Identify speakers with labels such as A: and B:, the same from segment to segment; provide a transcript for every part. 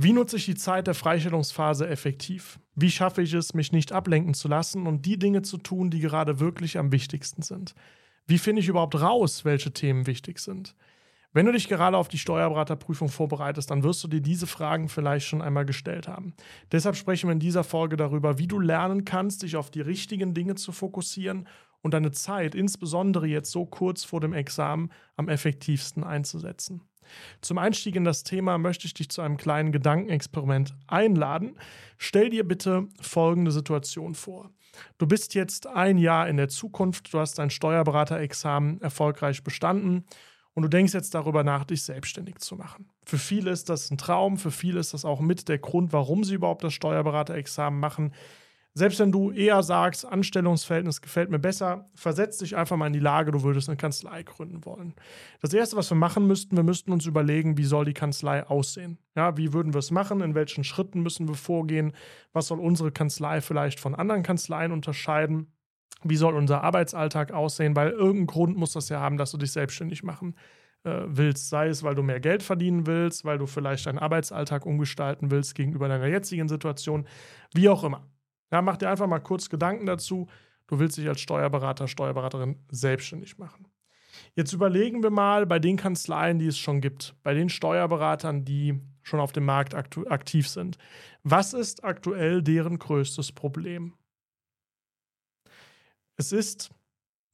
A: Wie nutze ich die Zeit der Freistellungsphase effektiv? Wie schaffe ich es, mich nicht ablenken zu lassen und die Dinge zu tun, die gerade wirklich am wichtigsten sind? Wie finde ich überhaupt raus, welche Themen wichtig sind? Wenn du dich gerade auf die Steuerberaterprüfung vorbereitest, dann wirst du dir diese Fragen vielleicht schon einmal gestellt haben. Deshalb sprechen wir in dieser Folge darüber, wie du lernen kannst, dich auf die richtigen Dinge zu fokussieren und deine Zeit, insbesondere jetzt so kurz vor dem Examen, am effektivsten einzusetzen. Zum Einstieg in das Thema möchte ich dich zu einem kleinen Gedankenexperiment einladen. Stell dir bitte folgende Situation vor. Du bist jetzt ein Jahr in der Zukunft, du hast dein Steuerberaterexamen erfolgreich bestanden und du denkst jetzt darüber nach, dich selbstständig zu machen. Für viele ist das ein Traum, für viele ist das auch mit der Grund, warum sie überhaupt das Steuerberaterexamen machen. Selbst wenn du eher sagst, Anstellungsverhältnis gefällt mir besser, versetz dich einfach mal in die Lage, du würdest eine Kanzlei gründen wollen. Das Erste, was wir machen müssten, wir müssten uns überlegen, wie soll die Kanzlei aussehen? Ja, wie würden wir es machen? In welchen Schritten müssen wir vorgehen? Was soll unsere Kanzlei vielleicht von anderen Kanzleien unterscheiden? Wie soll unser Arbeitsalltag aussehen? Weil irgendeinen Grund muss das ja haben, dass du dich selbstständig machen äh, willst. Sei es, weil du mehr Geld verdienen willst, weil du vielleicht deinen Arbeitsalltag umgestalten willst gegenüber deiner jetzigen Situation, wie auch immer. Ja, mach dir einfach mal kurz Gedanken dazu. Du willst dich als Steuerberater, Steuerberaterin selbstständig machen. Jetzt überlegen wir mal bei den Kanzleien, die es schon gibt, bei den Steuerberatern, die schon auf dem Markt aktiv sind. Was ist aktuell deren größtes Problem? Es ist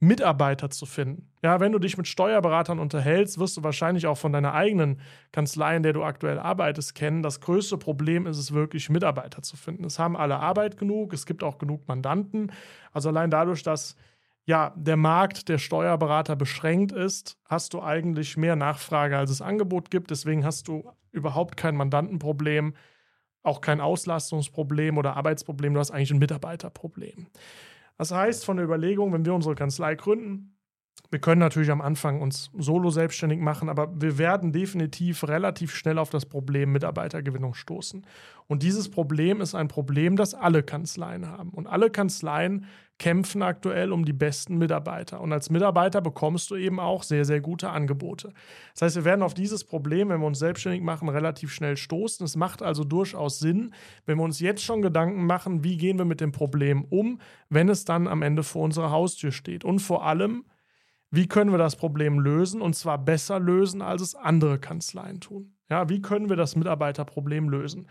A: Mitarbeiter zu finden. Ja, wenn du dich mit Steuerberatern unterhältst, wirst du wahrscheinlich auch von deiner eigenen Kanzlei, in der du aktuell arbeitest, kennen. Das größte Problem ist es wirklich, Mitarbeiter zu finden. Es haben alle Arbeit genug, es gibt auch genug Mandanten. Also allein dadurch, dass ja, der Markt der Steuerberater beschränkt ist, hast du eigentlich mehr Nachfrage, als es Angebot gibt. Deswegen hast du überhaupt kein Mandantenproblem, auch kein Auslastungsproblem oder Arbeitsproblem. Du hast eigentlich ein Mitarbeiterproblem. Das heißt, von der Überlegung, wenn wir unsere Kanzlei gründen, wir können natürlich am Anfang uns solo selbstständig machen, aber wir werden definitiv relativ schnell auf das Problem Mitarbeitergewinnung stoßen. Und dieses Problem ist ein Problem, das alle Kanzleien haben. Und alle Kanzleien kämpfen aktuell um die besten Mitarbeiter. Und als Mitarbeiter bekommst du eben auch sehr, sehr gute Angebote. Das heißt, wir werden auf dieses Problem, wenn wir uns selbstständig machen, relativ schnell stoßen. Es macht also durchaus Sinn, wenn wir uns jetzt schon Gedanken machen, wie gehen wir mit dem Problem um, wenn es dann am Ende vor unserer Haustür steht. Und vor allem, wie können wir das Problem lösen und zwar besser lösen, als es andere Kanzleien tun. Ja, wie können wir das Mitarbeiterproblem lösen?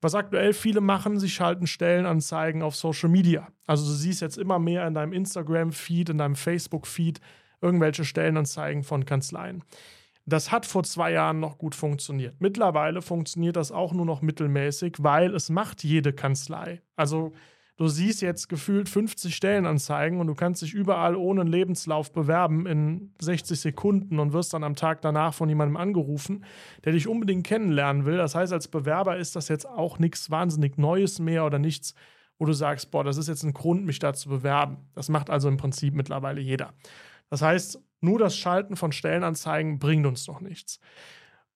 A: Was aktuell viele machen, sie schalten Stellenanzeigen auf Social Media. Also du siehst jetzt immer mehr in deinem Instagram-Feed, in deinem Facebook-Feed irgendwelche Stellenanzeigen von Kanzleien. Das hat vor zwei Jahren noch gut funktioniert. Mittlerweile funktioniert das auch nur noch mittelmäßig, weil es macht jede Kanzlei. Also Du siehst jetzt gefühlt 50 Stellenanzeigen und du kannst dich überall ohne Lebenslauf bewerben in 60 Sekunden und wirst dann am Tag danach von jemandem angerufen, der dich unbedingt kennenlernen will. Das heißt, als Bewerber ist das jetzt auch nichts wahnsinnig Neues mehr oder nichts, wo du sagst, boah, das ist jetzt ein Grund, mich da zu bewerben. Das macht also im Prinzip mittlerweile jeder. Das heißt, nur das Schalten von Stellenanzeigen bringt uns noch nichts.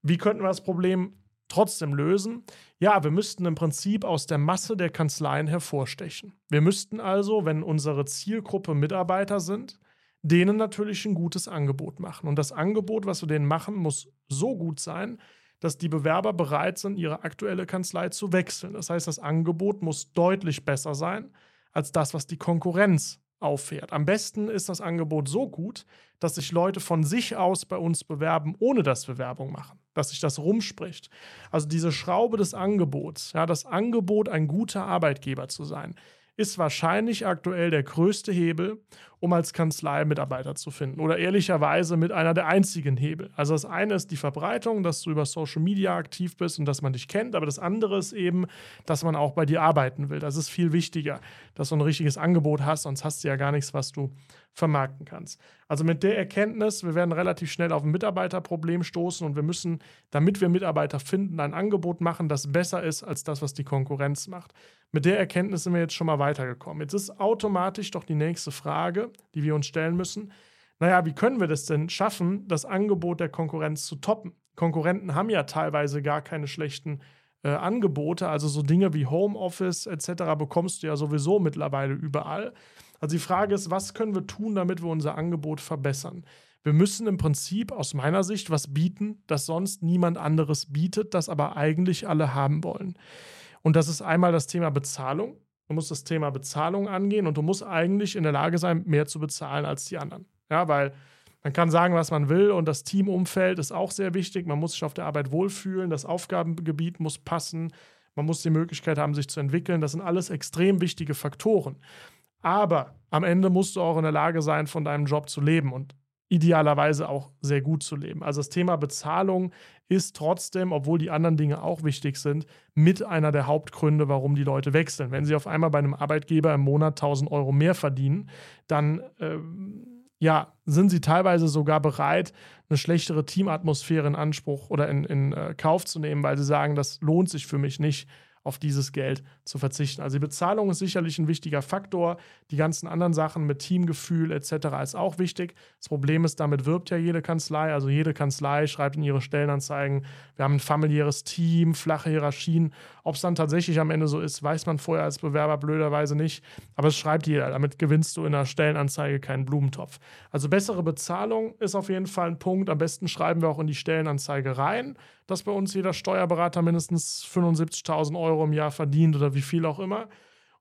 A: Wie könnten wir das Problem trotzdem lösen? Ja, wir müssten im Prinzip aus der Masse der Kanzleien hervorstechen. Wir müssten also, wenn unsere Zielgruppe Mitarbeiter sind, denen natürlich ein gutes Angebot machen. Und das Angebot, was wir denen machen, muss so gut sein, dass die Bewerber bereit sind, ihre aktuelle Kanzlei zu wechseln. Das heißt, das Angebot muss deutlich besser sein als das, was die Konkurrenz auffährt. Am besten ist das Angebot so gut, dass sich Leute von sich aus bei uns bewerben, ohne dass wir Werbung machen, dass sich das rumspricht. Also diese Schraube des Angebots, ja, das Angebot, ein guter Arbeitgeber zu sein, ist wahrscheinlich aktuell der größte Hebel, um als Kanzlei Mitarbeiter zu finden. Oder ehrlicherweise mit einer der einzigen Hebel. Also das eine ist die Verbreitung, dass du über Social Media aktiv bist und dass man dich kennt, aber das andere ist eben, dass man auch bei dir arbeiten will. Das ist viel wichtiger, dass du ein richtiges Angebot hast, sonst hast du ja gar nichts, was du vermarkten kannst. Also mit der Erkenntnis, wir werden relativ schnell auf ein Mitarbeiterproblem stoßen und wir müssen, damit wir Mitarbeiter finden, ein Angebot machen, das besser ist als das, was die Konkurrenz macht. Mit der Erkenntnis sind wir jetzt schon mal weitergekommen. Jetzt ist automatisch doch die nächste Frage, die wir uns stellen müssen. Naja, wie können wir das denn schaffen, das Angebot der Konkurrenz zu toppen? Konkurrenten haben ja teilweise gar keine schlechten äh, Angebote, also so Dinge wie Homeoffice etc. bekommst du ja sowieso mittlerweile überall. Also die Frage ist, was können wir tun, damit wir unser Angebot verbessern? Wir müssen im Prinzip aus meiner Sicht was bieten, das sonst niemand anderes bietet, das aber eigentlich alle haben wollen. Und das ist einmal das Thema Bezahlung. Du musst das Thema Bezahlung angehen und du musst eigentlich in der Lage sein, mehr zu bezahlen als die anderen. Ja, weil man kann sagen, was man will und das Teamumfeld ist auch sehr wichtig. Man muss sich auf der Arbeit wohlfühlen, das Aufgabengebiet muss passen, man muss die Möglichkeit haben, sich zu entwickeln. Das sind alles extrem wichtige Faktoren. Aber am Ende musst du auch in der Lage sein, von deinem Job zu leben und idealerweise auch sehr gut zu leben. Also das Thema Bezahlung ist trotzdem, obwohl die anderen Dinge auch wichtig sind, mit einer der Hauptgründe, warum die Leute wechseln. Wenn sie auf einmal bei einem Arbeitgeber im Monat 1000 Euro mehr verdienen, dann ähm, ja, sind sie teilweise sogar bereit, eine schlechtere Teamatmosphäre in Anspruch oder in, in äh, Kauf zu nehmen, weil sie sagen, das lohnt sich für mich nicht, auf dieses Geld zu verzichten. Also die Bezahlung ist sicherlich ein wichtiger Faktor. Die ganzen anderen Sachen mit Teamgefühl etc. ist auch wichtig. Das Problem ist, damit wirbt ja jede Kanzlei. Also jede Kanzlei schreibt in ihre Stellenanzeigen, wir haben ein familiäres Team, flache Hierarchien. Ob es dann tatsächlich am Ende so ist, weiß man vorher als Bewerber blöderweise nicht. Aber es schreibt jeder. Damit gewinnst du in einer Stellenanzeige keinen Blumentopf. Also bessere Bezahlung ist auf jeden Fall ein Punkt. Am besten schreiben wir auch in die Stellenanzeige rein dass bei uns jeder Steuerberater mindestens 75.000 Euro im Jahr verdient oder wie viel auch immer.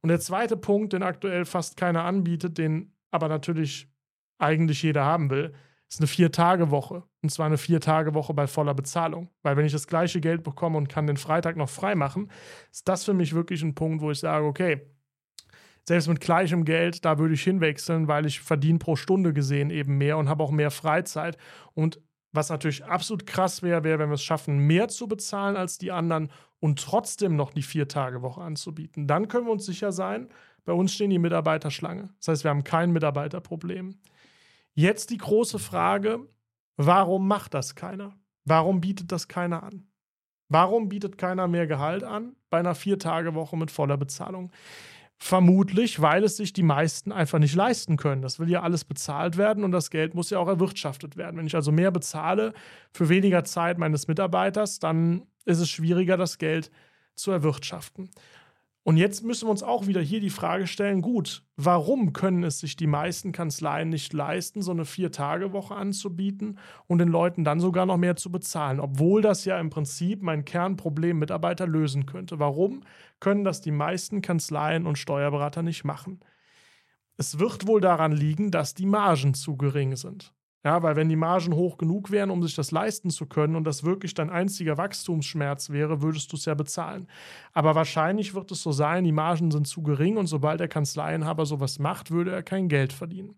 A: Und der zweite Punkt, den aktuell fast keiner anbietet, den aber natürlich eigentlich jeder haben will, ist eine Vier-Tage-Woche. Und zwar eine Vier-Tage-Woche bei voller Bezahlung. Weil wenn ich das gleiche Geld bekomme und kann den Freitag noch frei machen, ist das für mich wirklich ein Punkt, wo ich sage, okay, selbst mit gleichem Geld, da würde ich hinwechseln, weil ich verdiene pro Stunde gesehen eben mehr und habe auch mehr Freizeit. Und was natürlich absolut krass wäre, wäre, wenn wir es schaffen, mehr zu bezahlen als die anderen und trotzdem noch die Vier-Tage-Woche anzubieten. Dann können wir uns sicher sein, bei uns stehen die Mitarbeiter Schlange. Das heißt, wir haben kein Mitarbeiterproblem. Jetzt die große Frage, warum macht das keiner? Warum bietet das keiner an? Warum bietet keiner mehr Gehalt an bei einer Vier-Tage-Woche mit voller Bezahlung? Vermutlich, weil es sich die meisten einfach nicht leisten können. Das will ja alles bezahlt werden und das Geld muss ja auch erwirtschaftet werden. Wenn ich also mehr bezahle für weniger Zeit meines Mitarbeiters, dann ist es schwieriger, das Geld zu erwirtschaften. Und jetzt müssen wir uns auch wieder hier die Frage stellen, gut, warum können es sich die meisten Kanzleien nicht leisten, so eine Vier-Tage-Woche anzubieten und den Leuten dann sogar noch mehr zu bezahlen, obwohl das ja im Prinzip mein Kernproblem Mitarbeiter lösen könnte. Warum können das die meisten Kanzleien und Steuerberater nicht machen? Es wird wohl daran liegen, dass die Margen zu gering sind. Ja, weil wenn die Margen hoch genug wären, um sich das leisten zu können und das wirklich dein einziger Wachstumsschmerz wäre, würdest du es ja bezahlen. Aber wahrscheinlich wird es so sein, die Margen sind zu gering und sobald der Kanzleienhaber sowas macht, würde er kein Geld verdienen.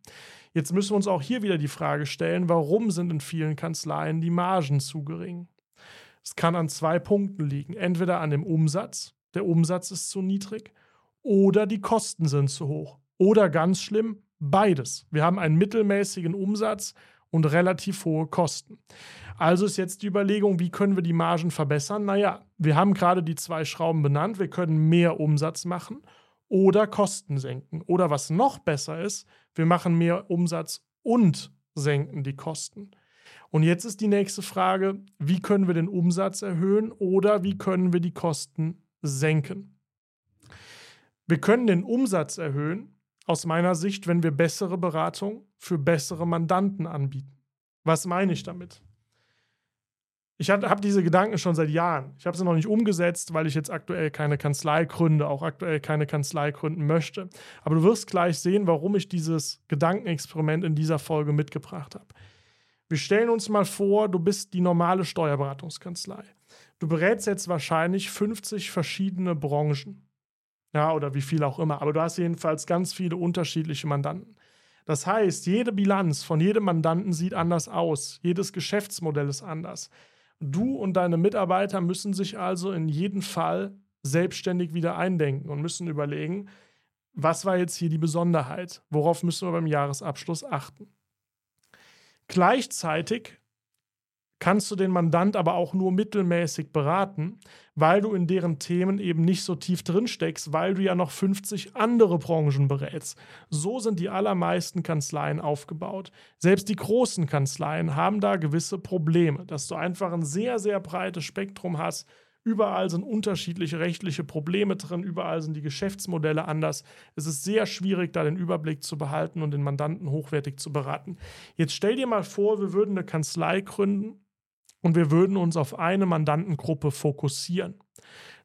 A: Jetzt müssen wir uns auch hier wieder die Frage stellen, warum sind in vielen Kanzleien die Margen zu gering? Es kann an zwei Punkten liegen. Entweder an dem Umsatz, der Umsatz ist zu niedrig, oder die Kosten sind zu hoch. Oder ganz schlimm, beides. Wir haben einen mittelmäßigen Umsatz und relativ hohe Kosten. Also ist jetzt die Überlegung, wie können wir die Margen verbessern? Naja, wir haben gerade die zwei Schrauben benannt. Wir können mehr Umsatz machen oder Kosten senken. Oder was noch besser ist, wir machen mehr Umsatz und senken die Kosten. Und jetzt ist die nächste Frage, wie können wir den Umsatz erhöhen oder wie können wir die Kosten senken? Wir können den Umsatz erhöhen, aus meiner Sicht, wenn wir bessere Beratung für bessere Mandanten anbieten. Was meine ich damit? Ich habe diese Gedanken schon seit Jahren. Ich habe sie noch nicht umgesetzt, weil ich jetzt aktuell keine Kanzlei gründe, auch aktuell keine Kanzlei gründen möchte. Aber du wirst gleich sehen, warum ich dieses Gedankenexperiment in dieser Folge mitgebracht habe. Wir stellen uns mal vor, du bist die normale Steuerberatungskanzlei. Du berätst jetzt wahrscheinlich 50 verschiedene Branchen. Ja, oder wie viel auch immer. Aber du hast jedenfalls ganz viele unterschiedliche Mandanten. Das heißt, jede Bilanz von jedem Mandanten sieht anders aus. Jedes Geschäftsmodell ist anders. Du und deine Mitarbeiter müssen sich also in jedem Fall selbstständig wieder eindenken und müssen überlegen, was war jetzt hier die Besonderheit? Worauf müssen wir beim Jahresabschluss achten? Gleichzeitig kannst du den Mandant aber auch nur mittelmäßig beraten, weil du in deren Themen eben nicht so tief drin steckst, weil du ja noch 50 andere Branchen berätst. So sind die allermeisten Kanzleien aufgebaut. Selbst die großen Kanzleien haben da gewisse Probleme, dass du einfach ein sehr, sehr breites Spektrum hast Überall sind unterschiedliche rechtliche Probleme drin, überall sind die Geschäftsmodelle anders. Es ist sehr schwierig, da den Überblick zu behalten und den Mandanten hochwertig zu beraten. Jetzt stell dir mal vor, wir würden eine Kanzlei gründen und wir würden uns auf eine Mandantengruppe fokussieren.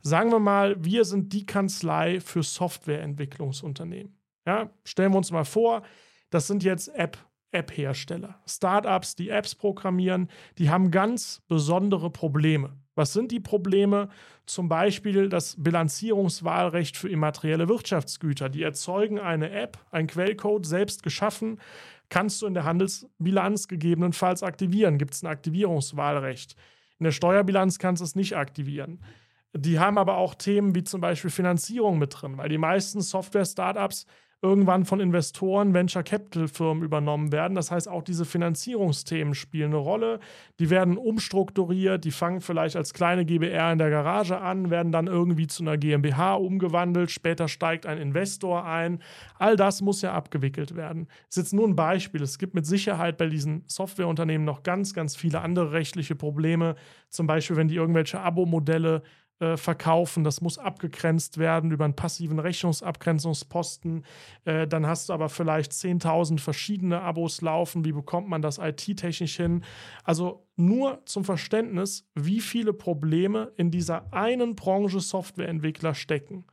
A: Sagen wir mal, wir sind die Kanzlei für Softwareentwicklungsunternehmen. Ja, stellen wir uns mal vor, das sind jetzt App App-Hersteller. Startups, die Apps programmieren, die haben ganz besondere Probleme. Was sind die Probleme? Zum Beispiel das Bilanzierungswahlrecht für immaterielle Wirtschaftsgüter. Die erzeugen eine App, ein Quellcode, selbst geschaffen, kannst du in der Handelsbilanz gegebenenfalls aktivieren. Gibt es ein Aktivierungswahlrecht? In der Steuerbilanz kannst du es nicht aktivieren. Die haben aber auch Themen wie zum Beispiel Finanzierung mit drin, weil die meisten Software-Startups irgendwann von Investoren, Venture Capital Firmen übernommen werden. Das heißt, auch diese Finanzierungsthemen spielen eine Rolle. Die werden umstrukturiert, die fangen vielleicht als kleine GBR in der Garage an, werden dann irgendwie zu einer GmbH umgewandelt, später steigt ein Investor ein. All das muss ja abgewickelt werden. Das ist jetzt nur ein Beispiel. Es gibt mit Sicherheit bei diesen Softwareunternehmen noch ganz, ganz viele andere rechtliche Probleme. Zum Beispiel, wenn die irgendwelche Abo-Modelle äh, verkaufen. Das muss abgegrenzt werden über einen passiven Rechnungsabgrenzungsposten. Äh, dann hast du aber vielleicht 10.000 verschiedene Abos laufen. Wie bekommt man das IT-technisch hin? Also nur zum Verständnis, wie viele Probleme in dieser einen Branche Softwareentwickler stecken.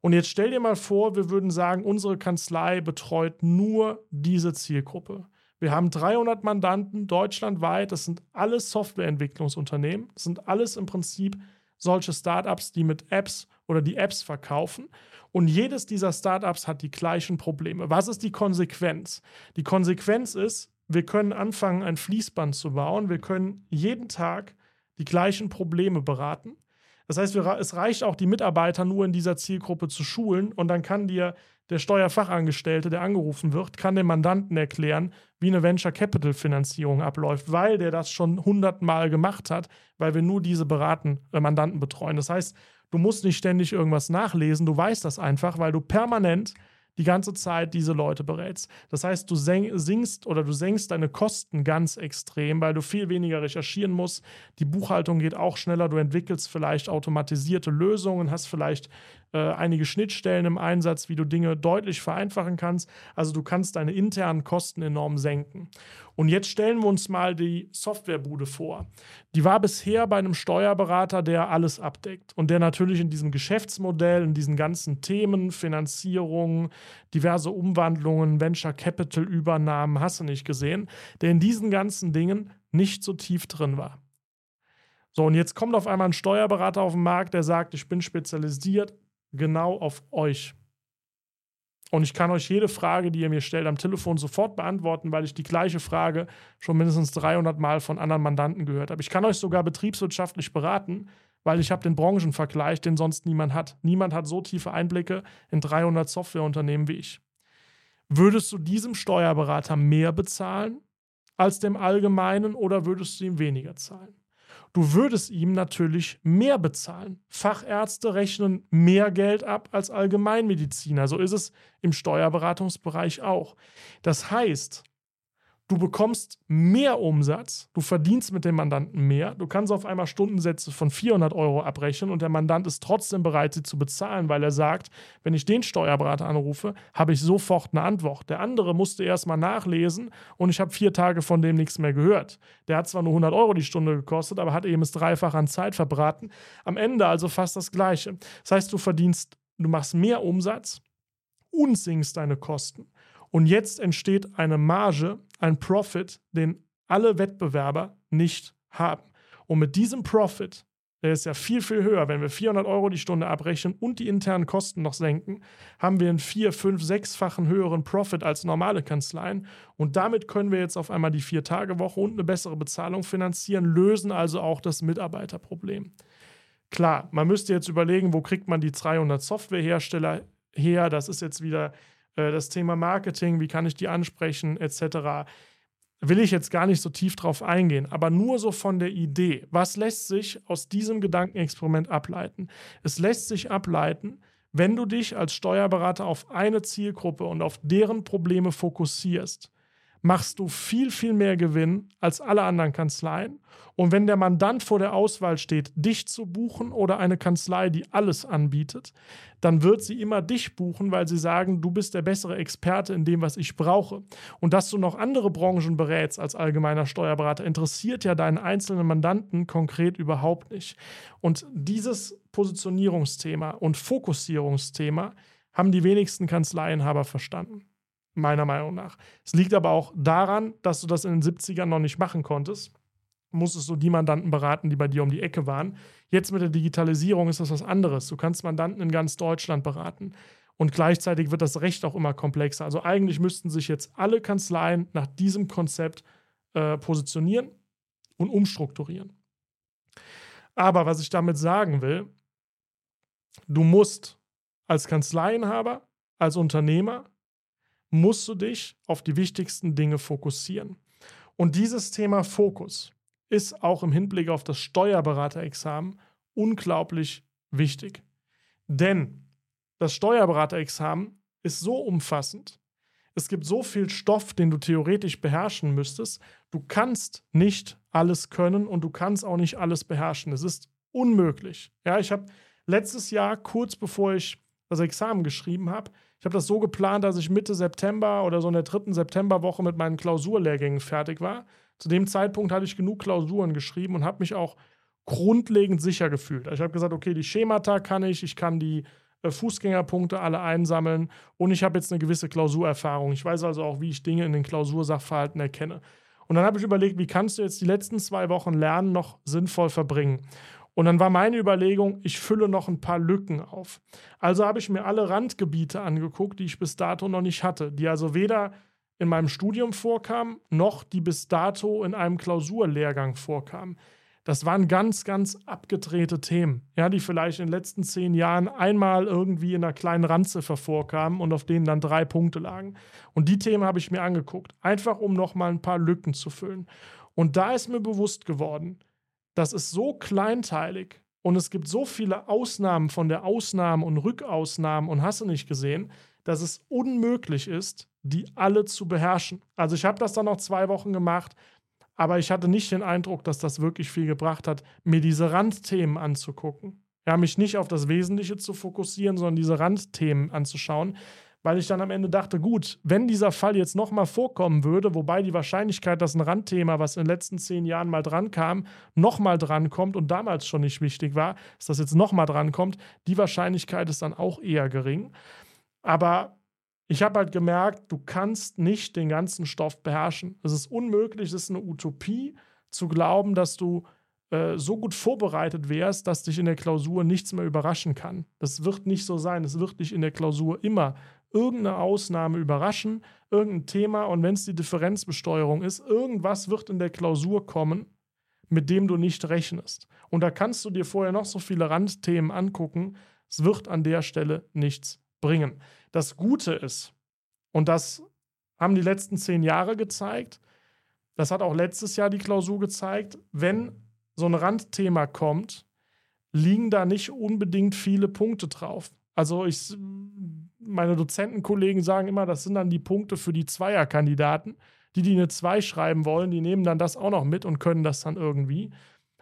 A: Und jetzt stell dir mal vor, wir würden sagen, unsere Kanzlei betreut nur diese Zielgruppe. Wir haben 300 Mandanten deutschlandweit. Das sind alles Softwareentwicklungsunternehmen. Das sind alles im Prinzip solche Startups, die mit Apps oder die Apps verkaufen. Und jedes dieser Startups hat die gleichen Probleme. Was ist die Konsequenz? Die Konsequenz ist, wir können anfangen, ein Fließband zu bauen. Wir können jeden Tag die gleichen Probleme beraten. Das heißt, es reicht auch, die Mitarbeiter nur in dieser Zielgruppe zu schulen und dann kann dir der Steuerfachangestellte, der angerufen wird, kann dem Mandanten erklären, wie eine Venture Capital Finanzierung abläuft, weil der das schon hundertmal gemacht hat, weil wir nur diese beraten äh, Mandanten betreuen. Das heißt, du musst nicht ständig irgendwas nachlesen, du weißt das einfach, weil du permanent die ganze Zeit diese Leute berätst. Das heißt, du sinkst oder du senkst deine Kosten ganz extrem, weil du viel weniger recherchieren musst. Die Buchhaltung geht auch schneller. Du entwickelst vielleicht automatisierte Lösungen, hast vielleicht äh, einige Schnittstellen im Einsatz, wie du Dinge deutlich vereinfachen kannst. Also du kannst deine internen Kosten enorm senken. Und jetzt stellen wir uns mal die Softwarebude vor. Die war bisher bei einem Steuerberater, der alles abdeckt und der natürlich in diesem Geschäftsmodell, in diesen ganzen Themen, Finanzierung, diverse Umwandlungen, Venture Capital Übernahmen, hast du nicht gesehen, der in diesen ganzen Dingen nicht so tief drin war. So, und jetzt kommt auf einmal ein Steuerberater auf den Markt, der sagt, ich bin spezialisiert genau auf euch. Und ich kann euch jede Frage, die ihr mir stellt, am Telefon sofort beantworten, weil ich die gleiche Frage schon mindestens 300 Mal von anderen Mandanten gehört habe. Ich kann euch sogar betriebswirtschaftlich beraten, weil ich habe den Branchenvergleich, den sonst niemand hat. Niemand hat so tiefe Einblicke in 300 Softwareunternehmen wie ich. Würdest du diesem Steuerberater mehr bezahlen als dem Allgemeinen oder würdest du ihm weniger zahlen? Du würdest ihm natürlich mehr bezahlen. Fachärzte rechnen mehr Geld ab als Allgemeinmediziner. So ist es im Steuerberatungsbereich auch. Das heißt, Du bekommst mehr Umsatz, du verdienst mit dem Mandanten mehr, du kannst auf einmal Stundensätze von 400 Euro abrechnen und der Mandant ist trotzdem bereit, sie zu bezahlen, weil er sagt, wenn ich den Steuerberater anrufe, habe ich sofort eine Antwort. Der andere musste erst mal nachlesen und ich habe vier Tage von dem nichts mehr gehört. Der hat zwar nur 100 Euro die Stunde gekostet, aber hat eben das Dreifache an Zeit verbraten. Am Ende also fast das Gleiche. Das heißt, du verdienst, du machst mehr Umsatz und sinkst deine Kosten. Und jetzt entsteht eine Marge, ein Profit, den alle Wettbewerber nicht haben. Und mit diesem Profit, der ist ja viel, viel höher, wenn wir 400 Euro die Stunde abrechnen und die internen Kosten noch senken, haben wir einen vier, fünf, sechsfachen höheren Profit als normale Kanzleien. Und damit können wir jetzt auf einmal die Vier-Tage-Woche und eine bessere Bezahlung finanzieren, lösen also auch das Mitarbeiterproblem. Klar, man müsste jetzt überlegen, wo kriegt man die 300 Softwarehersteller her? Das ist jetzt wieder das Thema Marketing, wie kann ich die ansprechen, etc. Will ich jetzt gar nicht so tief drauf eingehen, aber nur so von der Idee. Was lässt sich aus diesem Gedankenexperiment ableiten? Es lässt sich ableiten, wenn du dich als Steuerberater auf eine Zielgruppe und auf deren Probleme fokussierst, machst du viel, viel mehr Gewinn als alle anderen Kanzleien. Und wenn der Mandant vor der Auswahl steht, dich zu buchen oder eine Kanzlei, die alles anbietet, dann wird sie immer dich buchen, weil sie sagen, du bist der bessere Experte in dem, was ich brauche. Und dass du noch andere Branchen berätst als allgemeiner Steuerberater, interessiert ja deinen einzelnen Mandanten konkret überhaupt nicht. Und dieses Positionierungsthema und Fokussierungsthema haben die wenigsten Kanzleienhaber verstanden meiner Meinung nach. Es liegt aber auch daran, dass du das in den 70ern noch nicht machen konntest. Musstest du die Mandanten beraten, die bei dir um die Ecke waren. Jetzt mit der Digitalisierung ist das was anderes. Du kannst Mandanten in ganz Deutschland beraten. Und gleichzeitig wird das Recht auch immer komplexer. Also eigentlich müssten sich jetzt alle Kanzleien nach diesem Konzept äh, positionieren und umstrukturieren. Aber was ich damit sagen will, du musst als Kanzleienhaber, als Unternehmer musst du dich auf die wichtigsten Dinge fokussieren. Und dieses Thema Fokus ist auch im Hinblick auf das Steuerberaterexamen unglaublich wichtig. Denn das Steuerberaterexamen ist so umfassend, es gibt so viel Stoff, den du theoretisch beherrschen müsstest. Du kannst nicht alles können und du kannst auch nicht alles beherrschen. Es ist unmöglich. Ja, ich habe letztes Jahr, kurz bevor ich das Examen geschrieben habe, ich habe das so geplant, dass ich Mitte September oder so in der dritten Septemberwoche mit meinen Klausurlehrgängen fertig war. Zu dem Zeitpunkt hatte ich genug Klausuren geschrieben und habe mich auch grundlegend sicher gefühlt. Also ich habe gesagt, okay, die Schemata kann ich, ich kann die äh, Fußgängerpunkte alle einsammeln und ich habe jetzt eine gewisse Klausurerfahrung. Ich weiß also auch, wie ich Dinge in den Klausursachverhalten erkenne. Und dann habe ich überlegt, wie kannst du jetzt die letzten zwei Wochen Lernen noch sinnvoll verbringen? Und dann war meine Überlegung, ich fülle noch ein paar Lücken auf. Also habe ich mir alle Randgebiete angeguckt, die ich bis dato noch nicht hatte, die also weder in meinem Studium vorkamen, noch die bis dato in einem Klausurlehrgang vorkamen. Das waren ganz, ganz abgedrehte Themen, ja, die vielleicht in den letzten zehn Jahren einmal irgendwie in einer kleinen Randziffer vorkamen und auf denen dann drei Punkte lagen. Und die Themen habe ich mir angeguckt, einfach um nochmal ein paar Lücken zu füllen. Und da ist mir bewusst geworden, das ist so kleinteilig und es gibt so viele Ausnahmen von der Ausnahme und Rückausnahmen und hast du nicht gesehen, dass es unmöglich ist, die alle zu beherrschen. Also ich habe das dann noch zwei Wochen gemacht, aber ich hatte nicht den Eindruck, dass das wirklich viel gebracht hat, mir diese Randthemen anzugucken. Ja, mich nicht auf das Wesentliche zu fokussieren, sondern diese Randthemen anzuschauen, weil ich dann am Ende dachte, gut, wenn dieser Fall jetzt nochmal vorkommen würde, wobei die Wahrscheinlichkeit, dass ein Randthema, was in den letzten zehn Jahren mal dran kam, nochmal drankommt und damals schon nicht wichtig war, dass das jetzt nochmal drankommt, die Wahrscheinlichkeit ist dann auch eher gering. Aber ich habe halt gemerkt, du kannst nicht den ganzen Stoff beherrschen. Es ist unmöglich, es ist eine Utopie zu glauben, dass du äh, so gut vorbereitet wärst, dass dich in der Klausur nichts mehr überraschen kann. Das wird nicht so sein. Es wird dich in der Klausur immer irgendeine Ausnahme überraschen, irgendein Thema und wenn es die Differenzbesteuerung ist, irgendwas wird in der Klausur kommen, mit dem du nicht rechnest. Und da kannst du dir vorher noch so viele Randthemen angucken, es wird an der Stelle nichts bringen. Das Gute ist, und das haben die letzten zehn Jahre gezeigt, das hat auch letztes Jahr die Klausur gezeigt, wenn so ein Randthema kommt, liegen da nicht unbedingt viele Punkte drauf. Also ich, meine Dozentenkollegen sagen immer, das sind dann die Punkte für die Zweierkandidaten. Die, die eine 2 schreiben wollen, die nehmen dann das auch noch mit und können das dann irgendwie.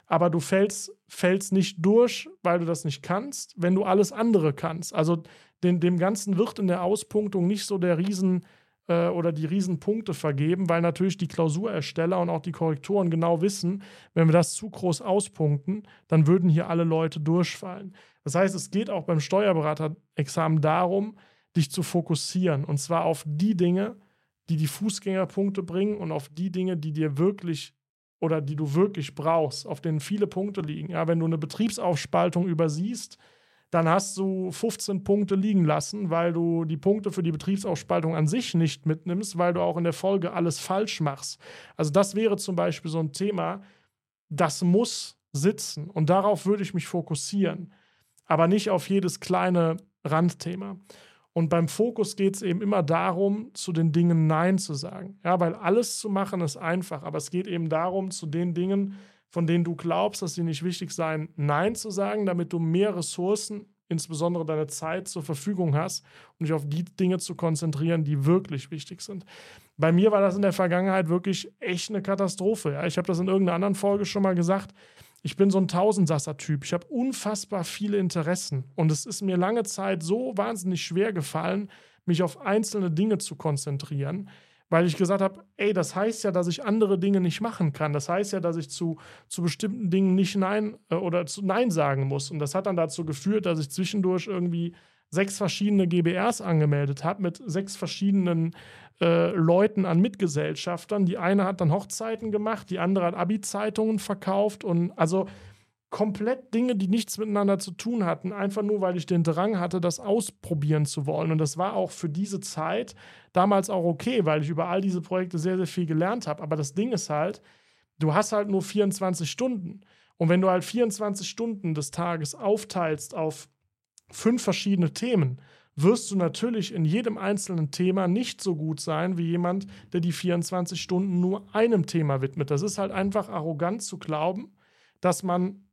A: Aber du fällst, fällst nicht durch, weil du das nicht kannst, wenn du alles andere kannst. Also den, dem Ganzen wird in der Auspunktung nicht so der Riesen äh, oder die Riesenpunkte vergeben, weil natürlich die Klausurersteller und auch die Korrektoren genau wissen, wenn wir das zu groß auspunkten, dann würden hier alle Leute durchfallen. Das heißt, es geht auch beim Steuerberaterexamen darum, dich zu fokussieren. Und zwar auf die Dinge, die die Fußgängerpunkte bringen und auf die Dinge, die dir wirklich oder die du wirklich brauchst, auf denen viele Punkte liegen. Ja, wenn du eine Betriebsaufspaltung übersiehst, dann hast du 15 Punkte liegen lassen, weil du die Punkte für die Betriebsaufspaltung an sich nicht mitnimmst, weil du auch in der Folge alles falsch machst. Also das wäre zum Beispiel so ein Thema, das muss sitzen und darauf würde ich mich fokussieren aber nicht auf jedes kleine Randthema. Und beim Fokus geht es eben immer darum, zu den Dingen Nein zu sagen. Ja, weil alles zu machen ist einfach, aber es geht eben darum, zu den Dingen, von denen du glaubst, dass sie nicht wichtig seien, Nein zu sagen, damit du mehr Ressourcen insbesondere deine Zeit zur Verfügung hast, um dich auf die Dinge zu konzentrieren, die wirklich wichtig sind. Bei mir war das in der Vergangenheit wirklich echt eine Katastrophe. Ja. Ich habe das in irgendeiner anderen Folge schon mal gesagt. Ich bin so ein Tausendsasser-Typ. Ich habe unfassbar viele Interessen. Und es ist mir lange Zeit so wahnsinnig schwer gefallen, mich auf einzelne Dinge zu konzentrieren weil ich gesagt habe, ey, das heißt ja, dass ich andere Dinge nicht machen kann. Das heißt ja, dass ich zu, zu bestimmten Dingen nicht Nein äh, oder zu Nein sagen muss. Und das hat dann dazu geführt, dass ich zwischendurch irgendwie sechs verschiedene GBRs angemeldet habe mit sechs verschiedenen äh, Leuten an Mitgesellschaftern. Die eine hat dann Hochzeiten gemacht, die andere hat Abi-Zeitungen verkauft und also komplett Dinge, die nichts miteinander zu tun hatten, einfach nur, weil ich den Drang hatte, das ausprobieren zu wollen. Und das war auch für diese Zeit damals auch okay, weil ich über all diese Projekte sehr, sehr viel gelernt habe. Aber das Ding ist halt, du hast halt nur 24 Stunden. Und wenn du halt 24 Stunden des Tages aufteilst auf fünf verschiedene Themen, wirst du natürlich in jedem einzelnen Thema nicht so gut sein wie jemand, der die 24 Stunden nur einem Thema widmet. Das ist halt einfach arrogant zu glauben, dass man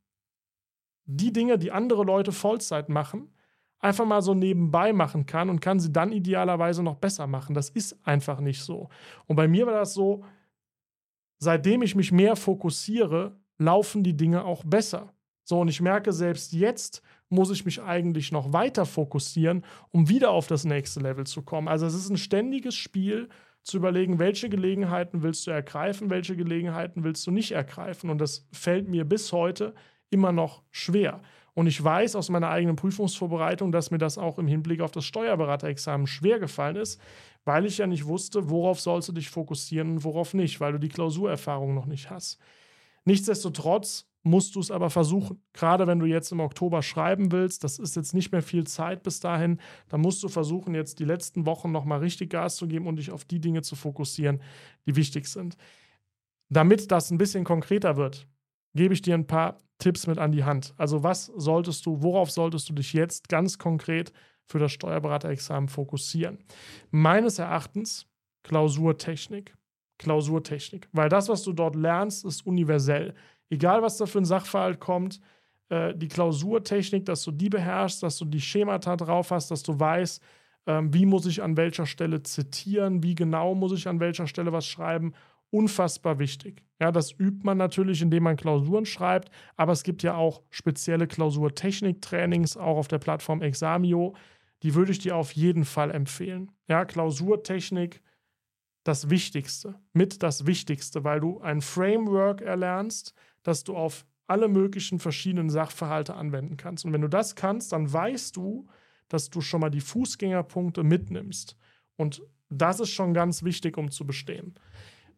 A: die Dinge, die andere Leute Vollzeit machen, einfach mal so nebenbei machen kann und kann sie dann idealerweise noch besser machen. Das ist einfach nicht so. Und bei mir war das so, seitdem ich mich mehr fokussiere, laufen die Dinge auch besser. So, und ich merke, selbst jetzt muss ich mich eigentlich noch weiter fokussieren, um wieder auf das nächste Level zu kommen. Also es ist ein ständiges Spiel zu überlegen, welche Gelegenheiten willst du ergreifen, welche Gelegenheiten willst du nicht ergreifen. Und das fällt mir bis heute immer noch schwer. Und ich weiß aus meiner eigenen Prüfungsvorbereitung, dass mir das auch im Hinblick auf das Steuerberaterexamen schwer gefallen ist, weil ich ja nicht wusste, worauf sollst du dich fokussieren und worauf nicht, weil du die Klausurerfahrung noch nicht hast. Nichtsdestotrotz musst du es aber versuchen. Gerade wenn du jetzt im Oktober schreiben willst, das ist jetzt nicht mehr viel Zeit bis dahin, dann musst du versuchen, jetzt die letzten Wochen nochmal richtig Gas zu geben und dich auf die Dinge zu fokussieren, die wichtig sind. Damit das ein bisschen konkreter wird, gebe ich dir ein paar Tipps mit an die Hand. Also was solltest du, worauf solltest du dich jetzt ganz konkret für das Steuerberaterexamen fokussieren? Meines Erachtens Klausurtechnik. Klausurtechnik. Weil das, was du dort lernst, ist universell. Egal, was da für ein Sachverhalt kommt, äh, die Klausurtechnik, dass du die beherrschst, dass du die Schemata drauf hast, dass du weißt, ähm, wie muss ich an welcher Stelle zitieren, wie genau muss ich an welcher Stelle was schreiben unfassbar wichtig. Ja, das übt man natürlich, indem man Klausuren schreibt, aber es gibt ja auch spezielle Klausurtechnik-Trainings, auch auf der Plattform Examio. Die würde ich dir auf jeden Fall empfehlen. Ja, Klausurtechnik, das Wichtigste, mit das Wichtigste, weil du ein Framework erlernst, das du auf alle möglichen verschiedenen Sachverhalte anwenden kannst. Und wenn du das kannst, dann weißt du, dass du schon mal die Fußgängerpunkte mitnimmst. Und das ist schon ganz wichtig, um zu bestehen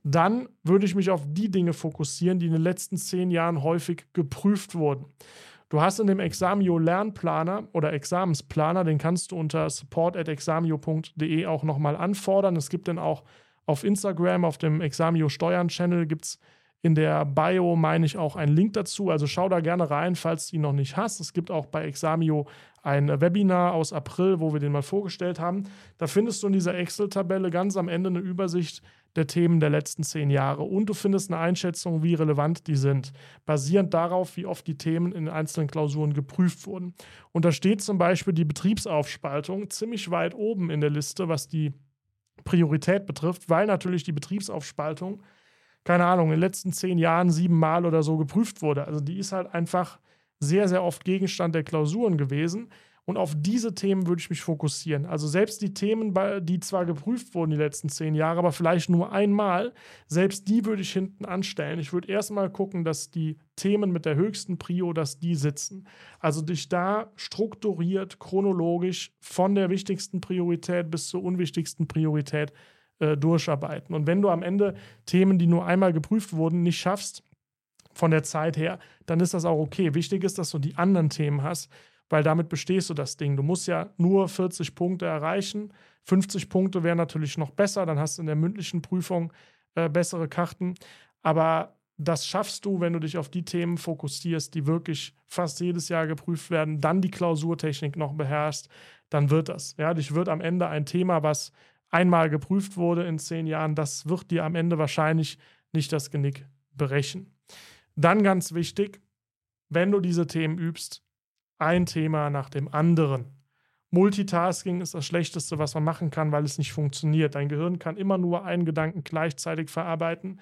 A: dann würde ich mich auf die Dinge fokussieren, die in den letzten zehn Jahren häufig geprüft wurden. Du hast in dem Examio Lernplaner oder Examensplaner, den kannst du unter support.examio.de auch nochmal anfordern. Es gibt den auch auf Instagram, auf dem Examio Steuern Channel gibt es in der Bio, meine ich, auch einen Link dazu. Also schau da gerne rein, falls du ihn noch nicht hast. Es gibt auch bei Examio ein Webinar aus April, wo wir den mal vorgestellt haben. Da findest du in dieser Excel-Tabelle ganz am Ende eine Übersicht der Themen der letzten zehn Jahre und du findest eine Einschätzung, wie relevant die sind, basierend darauf, wie oft die Themen in einzelnen Klausuren geprüft wurden. Und da steht zum Beispiel die Betriebsaufspaltung ziemlich weit oben in der Liste, was die Priorität betrifft, weil natürlich die Betriebsaufspaltung, keine Ahnung, in den letzten zehn Jahren siebenmal oder so geprüft wurde. Also die ist halt einfach sehr, sehr oft Gegenstand der Klausuren gewesen. Und auf diese Themen würde ich mich fokussieren. Also selbst die Themen, die zwar geprüft wurden die letzten zehn Jahre, aber vielleicht nur einmal, selbst die würde ich hinten anstellen. Ich würde erstmal gucken, dass die Themen mit der höchsten Prio, dass die sitzen. Also dich da strukturiert, chronologisch von der wichtigsten Priorität bis zur unwichtigsten Priorität äh, durcharbeiten. Und wenn du am Ende Themen, die nur einmal geprüft wurden, nicht schaffst, von der Zeit her, dann ist das auch okay. Wichtig ist, dass du die anderen Themen hast, weil damit bestehst du das Ding. Du musst ja nur 40 Punkte erreichen. 50 Punkte wären natürlich noch besser, dann hast du in der mündlichen Prüfung äh, bessere Karten. Aber das schaffst du, wenn du dich auf die Themen fokussierst, die wirklich fast jedes Jahr geprüft werden, dann die Klausurtechnik noch beherrschst, dann wird das. Ja, dich wird am Ende ein Thema, was einmal geprüft wurde in zehn Jahren, das wird dir am Ende wahrscheinlich nicht das Genick brechen. Dann ganz wichtig, wenn du diese Themen übst, ein Thema nach dem anderen. Multitasking ist das Schlechteste, was man machen kann, weil es nicht funktioniert. Dein Gehirn kann immer nur einen Gedanken gleichzeitig verarbeiten.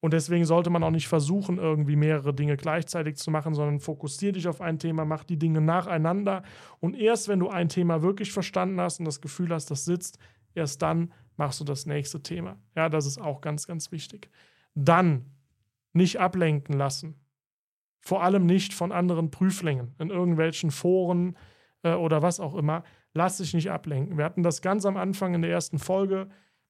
A: Und deswegen sollte man auch nicht versuchen, irgendwie mehrere Dinge gleichzeitig zu machen, sondern fokussiere dich auf ein Thema, mach die Dinge nacheinander. Und erst wenn du ein Thema wirklich verstanden hast und das Gefühl hast, das sitzt, erst dann machst du das nächste Thema. Ja, das ist auch ganz, ganz wichtig. Dann nicht ablenken lassen. Vor allem nicht von anderen Prüflingen in irgendwelchen Foren äh, oder was auch immer. Lass dich nicht ablenken. Wir hatten das ganz am Anfang in der ersten Folge.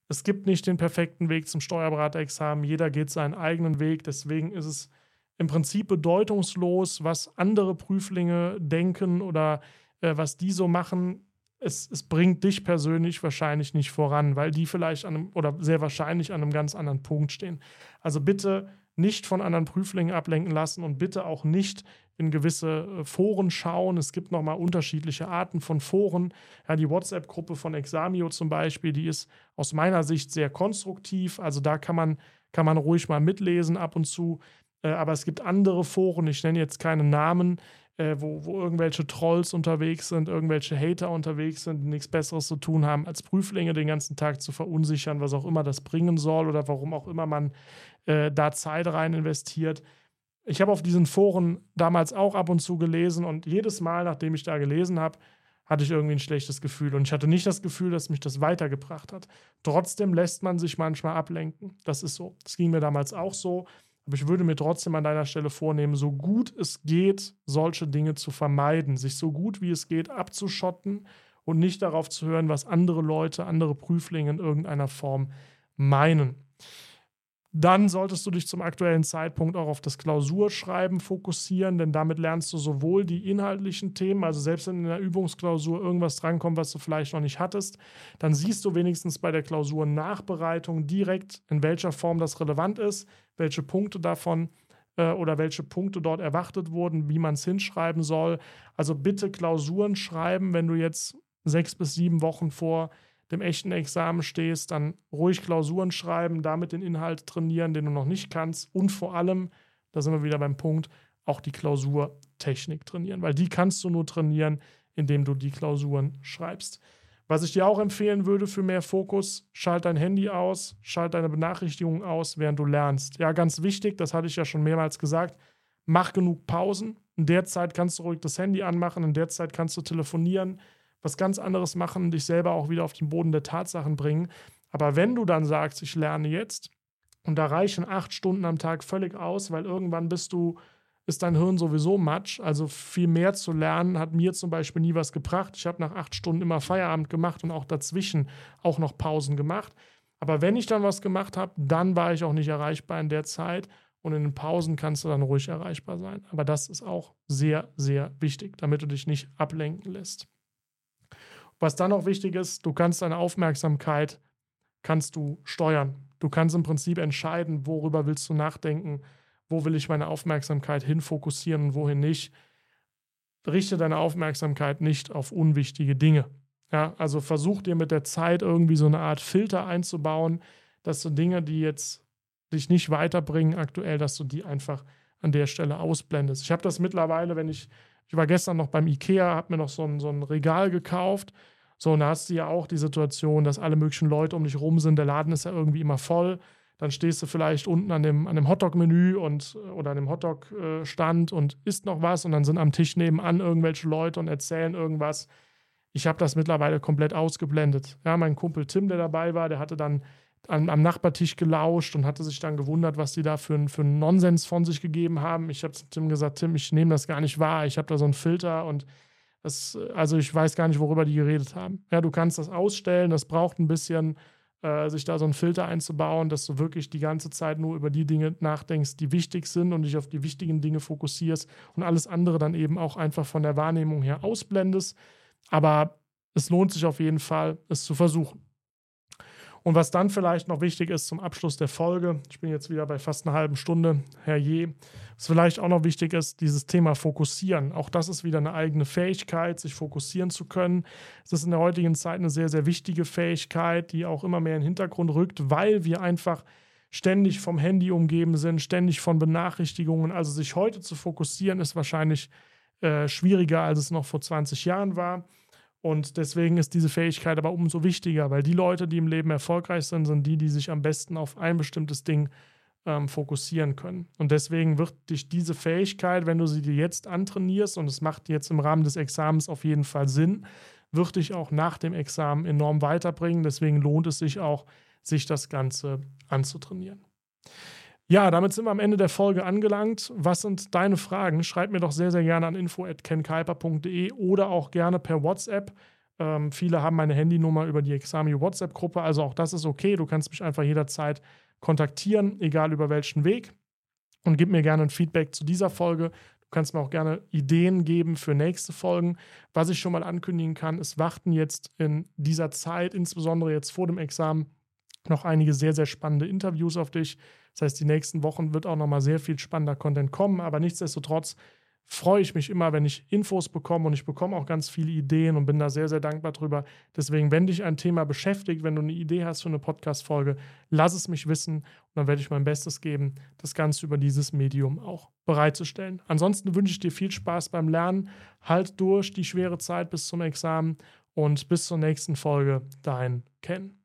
A: Es gibt nicht den perfekten Weg zum Steuerberaterexamen. Jeder geht seinen eigenen Weg. Deswegen ist es im Prinzip bedeutungslos, was andere Prüflinge denken oder äh, was die so machen. Es, es, bringt dich persönlich wahrscheinlich nicht voran, weil die vielleicht an einem, oder sehr wahrscheinlich an einem ganz anderen Punkt stehen. Also bitte nicht von anderen Prüflingen ablenken lassen und bitte auch nicht in gewisse äh, Foren schauen. Es gibt nochmal unterschiedliche Arten von Foren. Ja, die WhatsApp-Gruppe von Examio zum Beispiel, die ist aus meiner Sicht sehr konstruktiv. Also da kann man, kann man ruhig mal mitlesen ab und zu. Äh, aber es gibt andere Foren, ich nenne jetzt keine Namen, äh, wo, wo irgendwelche Trolls unterwegs sind, irgendwelche Hater unterwegs sind, die nichts Besseres zu tun haben, als Prüflinge den ganzen Tag zu verunsichern, was auch immer das bringen soll oder warum auch immer man äh, da Zeit rein investiert. Ich habe auf diesen Foren damals auch ab und zu gelesen und jedes Mal, nachdem ich da gelesen habe, hatte ich irgendwie ein schlechtes Gefühl. Und ich hatte nicht das Gefühl, dass mich das weitergebracht hat. Trotzdem lässt man sich manchmal ablenken. Das ist so. Das ging mir damals auch so. Aber ich würde mir trotzdem an deiner Stelle vornehmen, so gut es geht, solche Dinge zu vermeiden, sich so gut wie es geht abzuschotten und nicht darauf zu hören, was andere Leute, andere Prüflinge in irgendeiner Form meinen. Dann solltest du dich zum aktuellen Zeitpunkt auch auf das Klausurschreiben fokussieren, denn damit lernst du sowohl die inhaltlichen Themen, also selbst wenn in der Übungsklausur irgendwas drankommt, was du vielleicht noch nicht hattest, dann siehst du wenigstens bei der Klausurennachbereitung direkt, in welcher Form das relevant ist, welche Punkte davon äh, oder welche Punkte dort erwartet wurden, wie man es hinschreiben soll. Also bitte Klausuren schreiben, wenn du jetzt sechs bis sieben Wochen vor dem echten Examen stehst, dann ruhig Klausuren schreiben, damit den Inhalt trainieren, den du noch nicht kannst und vor allem, da sind wir wieder beim Punkt, auch die Klausurtechnik trainieren, weil die kannst du nur trainieren, indem du die Klausuren schreibst. Was ich dir auch empfehlen würde für mehr Fokus, schalt dein Handy aus, schalt deine Benachrichtigungen aus, während du lernst. Ja, ganz wichtig, das hatte ich ja schon mehrmals gesagt, mach genug Pausen. In der Zeit kannst du ruhig das Handy anmachen, in der Zeit kannst du telefonieren, was ganz anderes machen, dich selber auch wieder auf den Boden der Tatsachen bringen. Aber wenn du dann sagst, ich lerne jetzt und da reichen acht Stunden am Tag völlig aus, weil irgendwann bist du, ist dein Hirn sowieso matsch. Also viel mehr zu lernen hat mir zum Beispiel nie was gebracht. Ich habe nach acht Stunden immer Feierabend gemacht und auch dazwischen auch noch Pausen gemacht. Aber wenn ich dann was gemacht habe, dann war ich auch nicht erreichbar in der Zeit. Und in den Pausen kannst du dann ruhig erreichbar sein. Aber das ist auch sehr, sehr wichtig, damit du dich nicht ablenken lässt. Was dann noch wichtig ist, du kannst deine Aufmerksamkeit kannst du steuern. Du kannst im Prinzip entscheiden, worüber willst du nachdenken, wo will ich meine Aufmerksamkeit hinfokussieren und wohin nicht. Richte deine Aufmerksamkeit nicht auf unwichtige Dinge. Ja, also versuch dir mit der Zeit irgendwie so eine Art Filter einzubauen, dass du Dinge, die jetzt dich nicht weiterbringen aktuell, dass du die einfach an der Stelle ausblendest. Ich habe das mittlerweile, wenn ich ich war gestern noch beim Ikea, habe mir noch so ein, so ein Regal gekauft. So, und da hast du ja auch die Situation, dass alle möglichen Leute um dich rum sind. Der Laden ist ja irgendwie immer voll. Dann stehst du vielleicht unten an dem, an dem Hotdog-Menü und, oder an dem Hotdog-Stand und isst noch was und dann sind am Tisch nebenan irgendwelche Leute und erzählen irgendwas. Ich habe das mittlerweile komplett ausgeblendet. Ja, mein Kumpel Tim, der dabei war, der hatte dann am, am, Nachbartisch gelauscht und hatte sich dann gewundert, was die da für, für einen Nonsens von sich gegeben haben. Ich habe zu Tim gesagt, Tim, ich nehme das gar nicht wahr. Ich habe da so einen Filter und das, also ich weiß gar nicht, worüber die geredet haben. Ja, du kannst das ausstellen, das braucht ein bisschen, äh, sich da so einen Filter einzubauen, dass du wirklich die ganze Zeit nur über die Dinge nachdenkst, die wichtig sind und dich auf die wichtigen Dinge fokussierst und alles andere dann eben auch einfach von der Wahrnehmung her ausblendest. Aber es lohnt sich auf jeden Fall, es zu versuchen. Und was dann vielleicht noch wichtig ist zum Abschluss der Folge, ich bin jetzt wieder bei fast einer halben Stunde, herrje, was vielleicht auch noch wichtig ist, dieses Thema Fokussieren. Auch das ist wieder eine eigene Fähigkeit, sich fokussieren zu können. Es ist in der heutigen Zeit eine sehr, sehr wichtige Fähigkeit, die auch immer mehr in den Hintergrund rückt, weil wir einfach ständig vom Handy umgeben sind, ständig von Benachrichtigungen. Also sich heute zu fokussieren, ist wahrscheinlich äh, schwieriger, als es noch vor 20 Jahren war. Und deswegen ist diese Fähigkeit aber umso wichtiger, weil die Leute, die im Leben erfolgreich sind, sind die, die sich am besten auf ein bestimmtes Ding ähm, fokussieren können. Und deswegen wird dich diese Fähigkeit, wenn du sie dir jetzt antrainierst, und es macht jetzt im Rahmen des Examens auf jeden Fall Sinn, wird dich auch nach dem Examen enorm weiterbringen. Deswegen lohnt es sich auch, sich das Ganze anzutrainieren. Ja, damit sind wir am Ende der Folge angelangt. Was sind deine Fragen? Schreib mir doch sehr, sehr gerne an info.kenkalper.de oder auch gerne per WhatsApp. Ähm, viele haben meine Handynummer über die Exami WhatsApp-Gruppe, also auch das ist okay. Du kannst mich einfach jederzeit kontaktieren, egal über welchen Weg. Und gib mir gerne ein Feedback zu dieser Folge. Du kannst mir auch gerne Ideen geben für nächste Folgen. Was ich schon mal ankündigen kann, es warten jetzt in dieser Zeit, insbesondere jetzt vor dem Examen, noch einige sehr, sehr spannende Interviews auf dich. Das heißt, die nächsten Wochen wird auch noch mal sehr viel spannender Content kommen, aber nichtsdestotrotz freue ich mich immer, wenn ich Infos bekomme und ich bekomme auch ganz viele Ideen und bin da sehr, sehr dankbar drüber. Deswegen, wenn dich ein Thema beschäftigt, wenn du eine Idee hast für eine Podcast-Folge, lass es mich wissen und dann werde ich mein Bestes geben, das Ganze über dieses Medium auch bereitzustellen. Ansonsten wünsche ich dir viel Spaß beim Lernen. Halt durch die schwere Zeit bis zum Examen und bis zur nächsten Folge. Dein Ken.